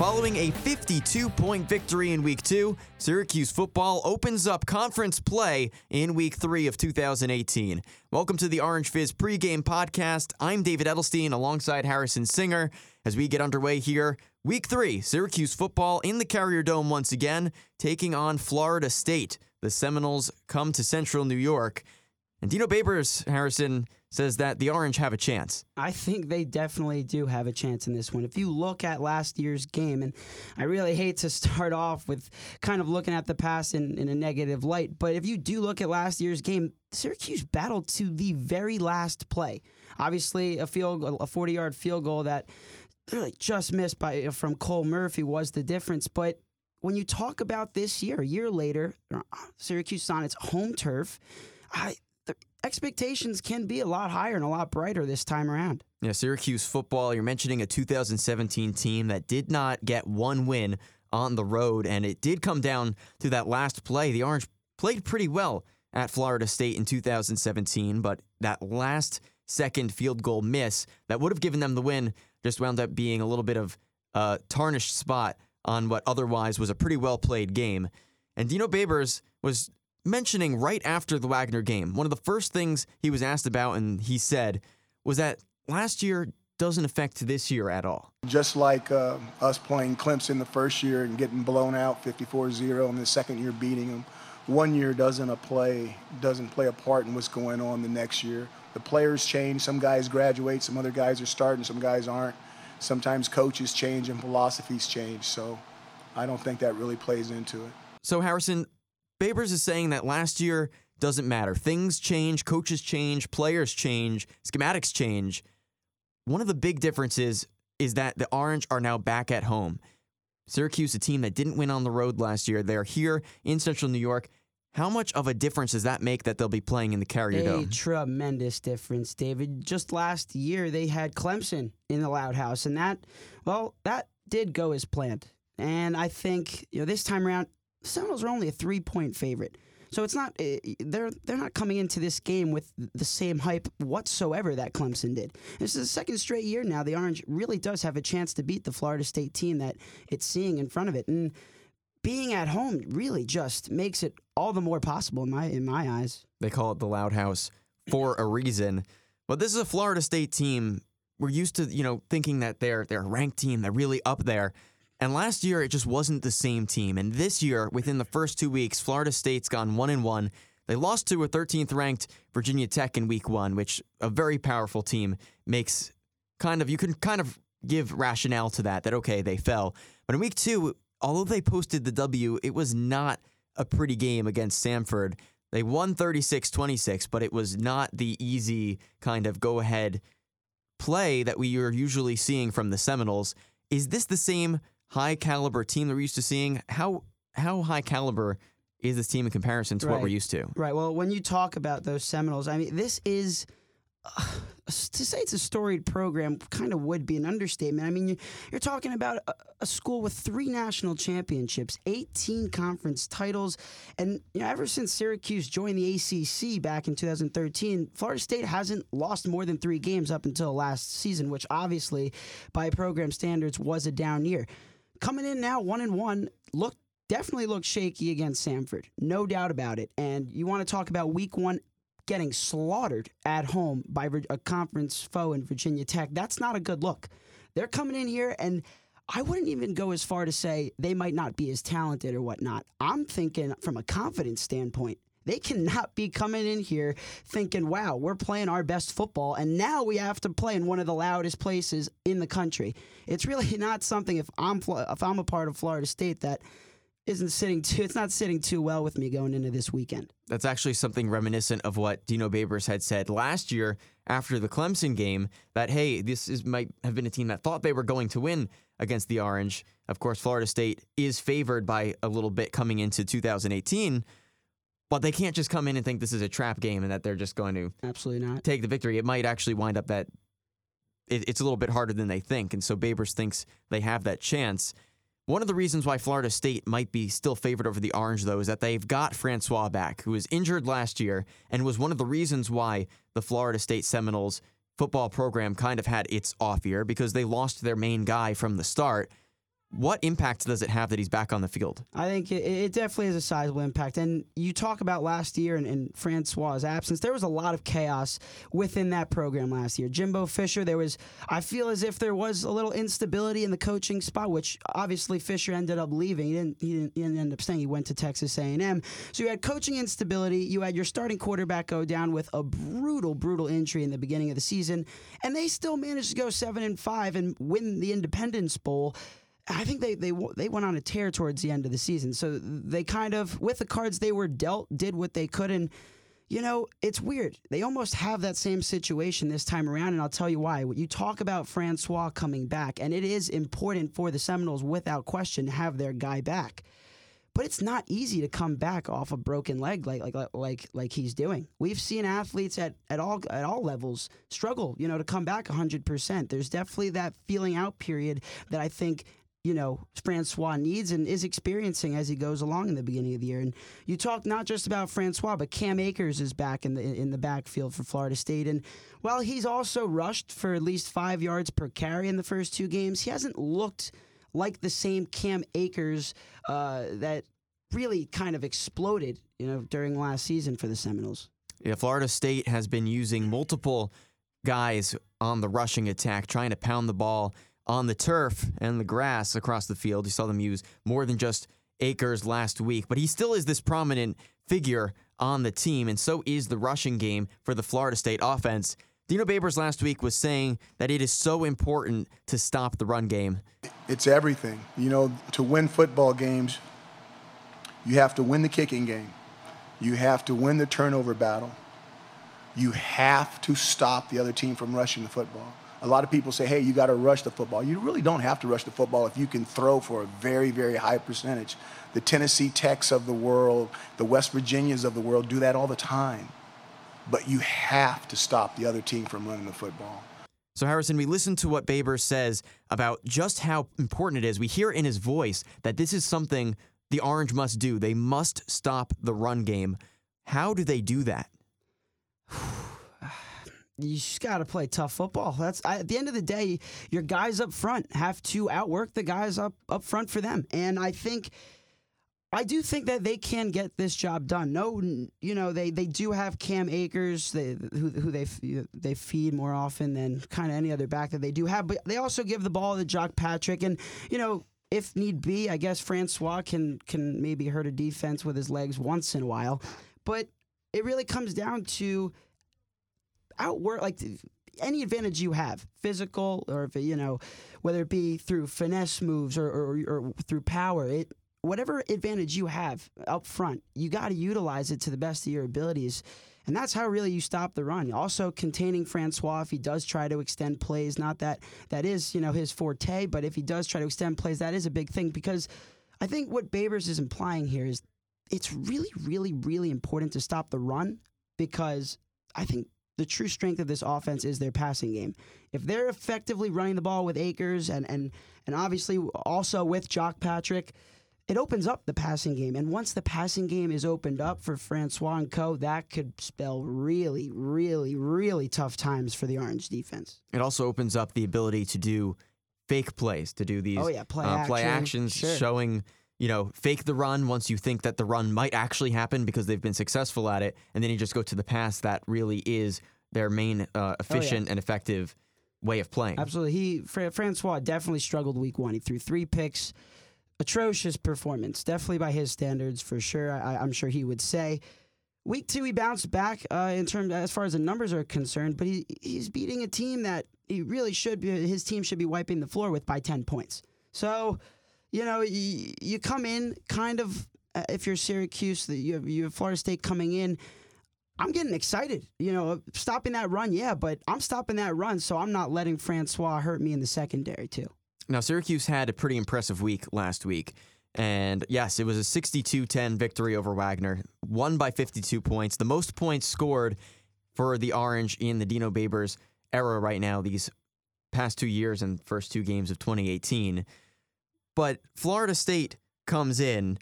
Following a 52 point victory in week two, Syracuse football opens up conference play in week three of 2018. Welcome to the Orange Fizz pregame podcast. I'm David Edelstein alongside Harrison Singer as we get underway here. Week three, Syracuse football in the Carrier Dome once again, taking on Florida State. The Seminoles come to Central New York. And Dino Babers, Harrison, says that the Orange have a chance. I think they definitely do have a chance in this one. If you look at last year's game, and I really hate to start off with kind of looking at the past in, in a negative light, but if you do look at last year's game, Syracuse battled to the very last play. Obviously, a field, a 40 yard field goal that really just missed by from Cole Murphy was the difference. But when you talk about this year, a year later, uh, Syracuse on its home turf, I expectations can be a lot higher and a lot brighter this time around. Yeah, Syracuse football, you're mentioning a 2017 team that did not get one win on the road, and it did come down to that last play. The Orange played pretty well at Florida State in 2017, but that last second field goal miss that would have given them the win just wound up being a little bit of a tarnished spot on what otherwise was a pretty well played game. And Dino Babers was mentioning right after the Wagner game, one of the first things he was asked about and he said was that last year doesn't affect this year at all. Just like uh, us playing Clemson the first year and getting blown out 54-0 and the second year beating them, one year doesn't a play doesn't play a part in what's going on the next year. The players change. Some guys graduate. Some other guys are starting. Some guys aren't. Sometimes coaches change and philosophies change. So I don't think that really plays into it. So Harrison, Babers is saying that last year doesn't matter. Things change, coaches change, players change, schematics change. One of the big differences is that the Orange are now back at home. Syracuse, a team that didn't win on the road last year, they're here in Central New York. How much of a difference does that make that they'll be playing in the Carrier a Dome? A tremendous difference, David. Just last year, they had Clemson in the Loud House, and that, well, that did go as planned. And I think you know this time around, the Seminoles are only a three point favorite. So it's not eh, they're they're not coming into this game with the same hype whatsoever that Clemson did. This is the second straight year now. The Orange really does have a chance to beat the Florida State team that it's seeing in front of it, and being at home really just makes it all the more possible in my in my eyes. They call it the Loud House for a reason. But this is a Florida State team. We're used to you know thinking that they're they're a ranked team. They're really up there. And last year, it just wasn't the same team. And this year, within the first two weeks, Florida State's gone one and one. They lost to a 13th ranked Virginia Tech in week one, which a very powerful team makes kind of, you can kind of give rationale to that, that okay, they fell. But in week two, although they posted the W, it was not a pretty game against Samford. They won 36 26, but it was not the easy kind of go ahead play that we are usually seeing from the Seminoles. Is this the same high caliber team that we're used to seeing. How how high caliber is this team in comparison to right. what we're used to? Right. Well, when you talk about those Seminoles, I mean, this is. Uh, to say it's a storied program kind of would be an understatement. I mean, you, are talking about a, a, school with three national championships, 18 conference titles, and you know, ever since Syracuse joined the ACC back in 2013, Florida State hasn't lost more than three games up until last season, which obviously, by program standards, was a down year coming in now one and one, look definitely looked shaky against Samford, no doubt about it. And you want to talk about week one getting slaughtered at home by a conference foe in Virginia Tech. That's not a good look. They're coming in here and I wouldn't even go as far to say they might not be as talented or whatnot. I'm thinking from a confidence standpoint, they cannot be coming in here thinking, wow, we're playing our best football, and now we have to play in one of the loudest places in the country. It's really not something, if I'm, if I'm a part of Florida State, that isn't sitting too it's not sitting too well with me going into this weekend. That's actually something reminiscent of what Dino Babers had said last year after the Clemson game that hey, this is might have been a team that thought they were going to win against the Orange. Of course, Florida State is favored by a little bit coming into 2018, but they can't just come in and think this is a trap game and that they're just going to absolutely not take the victory. It might actually wind up that it, it's a little bit harder than they think. And so Babers thinks they have that chance. One of the reasons why Florida State might be still favored over the Orange, though, is that they've got Francois back, who was injured last year and was one of the reasons why the Florida State Seminoles football program kind of had its off year because they lost their main guy from the start. What impact does it have that he's back on the field? I think it, it definitely has a sizable impact. And you talk about last year and, and Francois' absence. There was a lot of chaos within that program last year. Jimbo Fisher, there was, I feel as if there was a little instability in the coaching spot, which obviously Fisher ended up leaving. He didn't, he didn't, he didn't end up staying. He went to Texas A&M. So you had coaching instability. You had your starting quarterback go down with a brutal, brutal injury in the beginning of the season, and they still managed to go seven and five and win the Independence Bowl. I think they they they went on a tear towards the end of the season. So they kind of with the cards they were dealt did what they could and you know, it's weird. They almost have that same situation this time around, and I'll tell you why. You talk about Francois coming back, and it is important for the Seminoles, without question, to have their guy back. But it's not easy to come back off a broken leg like like like like he's doing. We've seen athletes at, at all at all levels struggle, you know, to come back 100%. There's definitely that feeling out period that I think you know, Francois needs and is experiencing as he goes along in the beginning of the year. And you talk not just about Francois, but Cam Akers is back in the in the backfield for Florida State. And while he's also rushed for at least five yards per carry in the first two games, he hasn't looked like the same Cam Akers uh, that really kind of exploded, you know, during last season for the Seminoles. Yeah, Florida State has been using multiple guys on the rushing attack, trying to pound the ball on the turf and the grass across the field. You saw them use more than just Akers last week, but he still is this prominent figure on the team, and so is the rushing game for the Florida State offense. Dino Babers last week was saying that it is so important to stop the run game. It's everything. You know, to win football games, you have to win the kicking game. You have to win the turnover battle. You have to stop the other team from rushing the football a lot of people say, hey, you got to rush the football. You really don't have to rush the football if you can throw for a very, very high percentage. The Tennessee Techs of the world, the West Virginias of the world do that all the time. But you have to stop the other team from running the football. So, Harrison, we listen to what Baber says about just how important it is. We hear in his voice that this is something the Orange must do. They must stop the run game. How do they do that? You just got to play tough football. That's at the end of the day, your guys up front have to outwork the guys up up front for them. And I think I do think that they can get this job done. No, you know they, they do have Cam Akers, they, who, who they they feed more often than kind of any other back that they do have. But they also give the ball to Jacques Patrick, and you know if need be, I guess Francois can can maybe hurt a defense with his legs once in a while. But it really comes down to outwork like any advantage you have, physical or if you know, whether it be through finesse moves or, or, or through power, it whatever advantage you have up front, you got to utilize it to the best of your abilities. And that's how really you stop the run. Also containing Francois if he does try to extend plays. Not that that is, you know, his forte, but if he does try to extend plays, that is a big thing because I think what Babers is implying here is it's really, really, really important to stop the run because I think the true strength of this offense is their passing game. If they're effectively running the ball with Akers and and and obviously also with Jacques Patrick, it opens up the passing game. And once the passing game is opened up for Francois and Co., that could spell really, really, really tough times for the Orange defense. It also opens up the ability to do fake plays, to do these oh, yeah, play, uh, action. play actions sure. showing you know, fake the run once you think that the run might actually happen because they've been successful at it, and then you just go to the pass that really is their main uh, efficient oh, yeah. and effective way of playing. Absolutely, he Fra- Francois definitely struggled week one. He threw three picks, atrocious performance, definitely by his standards for sure. I, am sure he would say. Week two, he bounced back uh, in terms as far as the numbers are concerned, but he he's beating a team that he really should be. His team should be wiping the floor with by ten points. So you know, you, you come in kind of uh, if you're Syracuse, you have, you have Florida State coming in. I'm getting excited. You know, stopping that run, yeah, but I'm stopping that run, so I'm not letting Francois hurt me in the secondary too. Now, Syracuse had a pretty impressive week last week. And yes, it was a 62 10 victory over Wagner, won by 52 points, the most points scored for the Orange in the Dino Babers era right now, these past two years and first two games of 2018. But Florida State comes in.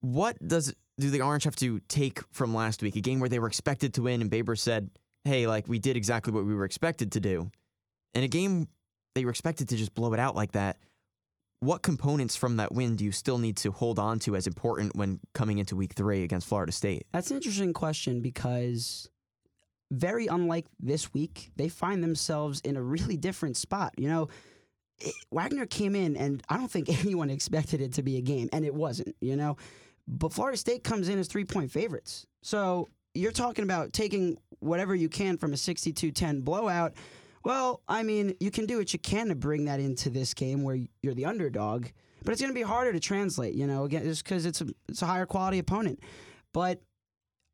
What does do the Orange have to take from last week? A game where they were expected to win, and Baber said, "Hey, like we did exactly what we were expected to do." In a game they were expected to just blow it out like that. What components from that win do you still need to hold on to as important when coming into Week Three against Florida State? That's an interesting question because very unlike this week, they find themselves in a really different spot. You know, Wagner came in, and I don't think anyone expected it to be a game, and it wasn't. You know, but Florida State comes in as three point favorites. So you're talking about taking whatever you can from a 62 10 blowout. Well, I mean, you can do what you can to bring that into this game where you're the underdog, but it's going to be harder to translate, you know, again, just because it's a, it's a higher quality opponent. But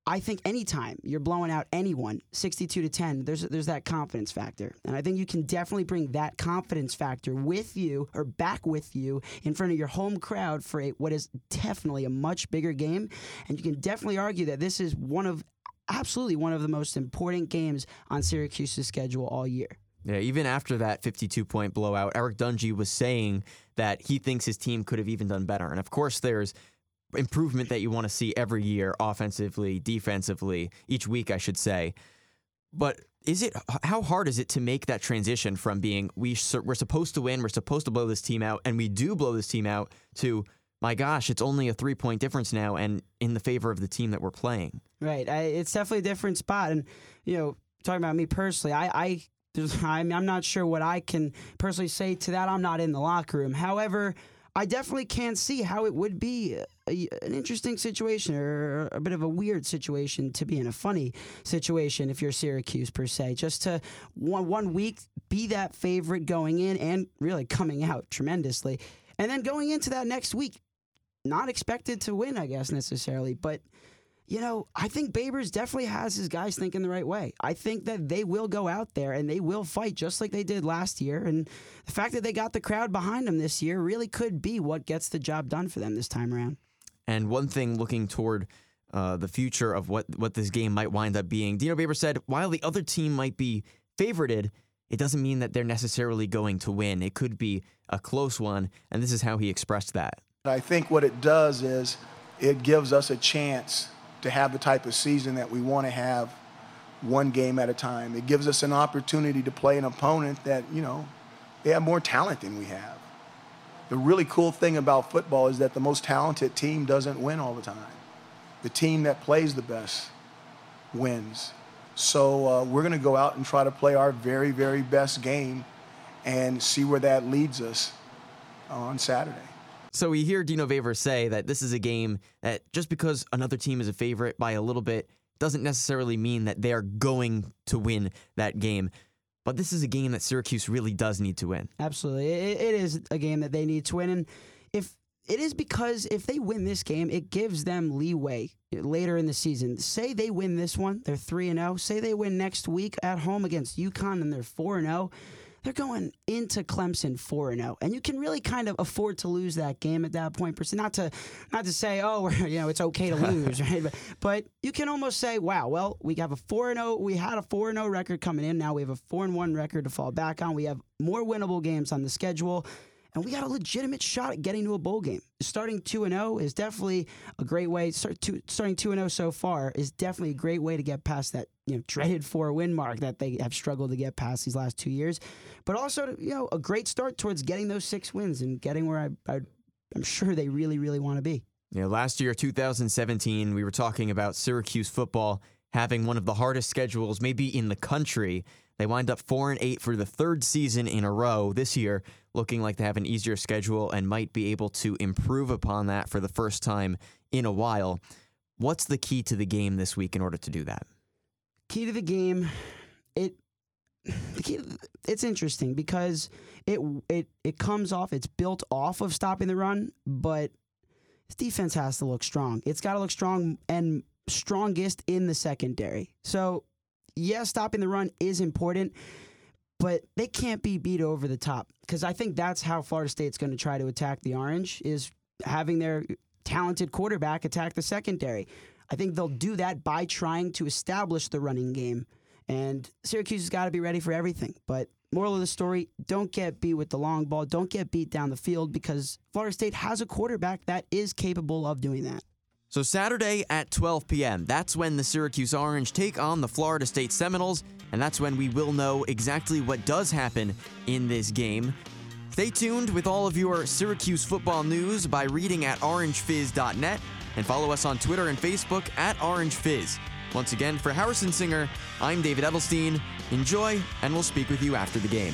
I think anytime you're blowing out anyone 62 to 10, there's there's that confidence factor. And I think you can definitely bring that confidence factor with you or back with you in front of your home crowd for a, what is definitely a much bigger game. And you can definitely argue that this is one of absolutely one of the most important games on Syracuse's schedule all year. Yeah, even after that 52 point blowout, Eric Dungey was saying that he thinks his team could have even done better. And of course, there's improvement that you want to see every year, offensively, defensively, each week, I should say. But is it how hard is it to make that transition from being we we're supposed to win, we're supposed to blow this team out, and we do blow this team out to my gosh, it's only a three point difference now, and in the favor of the team that we're playing. Right, I, it's definitely a different spot, and you know, talking about me personally, I, I I'm, I'm not sure what I can personally say to that. I'm not in the locker room. However, I definitely can't see how it would be a, an interesting situation or a bit of a weird situation to be in a funny situation if you're Syracuse per se. Just to one one week be that favorite going in and really coming out tremendously, and then going into that next week, not expected to win, I guess necessarily, but you know, I think Babers definitely has his guys thinking the right way. I think that they will go out there and they will fight just like they did last year. And the fact that they got the crowd behind them this year really could be what gets the job done for them this time around. And one thing looking toward uh, the future of what, what this game might wind up being, Dino Baber said, while the other team might be favorited, it doesn't mean that they're necessarily going to win. It could be a close one. And this is how he expressed that. I think what it does is it gives us a chance to have the type of season that we want to have one game at a time. It gives us an opportunity to play an opponent that, you know, they have more talent than we have. The really cool thing about football is that the most talented team doesn't win all the time. The team that plays the best wins. So uh, we're going to go out and try to play our very, very best game and see where that leads us on Saturday. So we hear Dino Baber say that this is a game that just because another team is a favorite by a little bit doesn't necessarily mean that they're going to win that game. But this is a game that Syracuse really does need to win. Absolutely. it, it is a game that they need to win. And if it is because if they win this game, it gives them leeway later in the season. Say they win this one, they're 3 and 0. Say they win next week at home against UConn and they're 4 and 0 they're going into Clemson 4 0. And you can really kind of afford to lose that game at that point. Not to not to say, oh, you know, it's okay to lose, right? But, but you can almost say, wow, well, we have a 4 0. We had a 4 0 record coming in. Now we have a 4 1 record to fall back on. We have more winnable games on the schedule and we got a legitimate shot at getting to a bowl game. Starting 2 and 0 is definitely a great way start starting 2 and 0 so far is definitely a great way to get past that, you know, dreaded 4 win mark that they have struggled to get past these last 2 years. But also, you know, a great start towards getting those 6 wins and getting where I, I I'm sure they really really want to be. Yeah, last year 2017, we were talking about Syracuse football having one of the hardest schedules maybe in the country. They wind up 4 and 8 for the third season in a row this year looking like they have an easier schedule and might be able to improve upon that for the first time in a while. What's the key to the game this week in order to do that? Key to the game, it it's interesting because it it it comes off, it's built off of stopping the run, but defense has to look strong. It's got to look strong and strongest in the secondary. So, yeah, stopping the run is important but they can't be beat over the top because I think that's how Florida State's going to try to attack the Orange is having their talented quarterback attack the secondary. I think they'll do that by trying to establish the running game. And Syracuse has got to be ready for everything. But moral of the story don't get beat with the long ball, don't get beat down the field because Florida State has a quarterback that is capable of doing that. So, Saturday at 12 p.m., that's when the Syracuse Orange take on the Florida State Seminoles, and that's when we will know exactly what does happen in this game. Stay tuned with all of your Syracuse football news by reading at orangefizz.net and follow us on Twitter and Facebook at orangefizz. Once again, for Harrison Singer, I'm David Edelstein. Enjoy, and we'll speak with you after the game.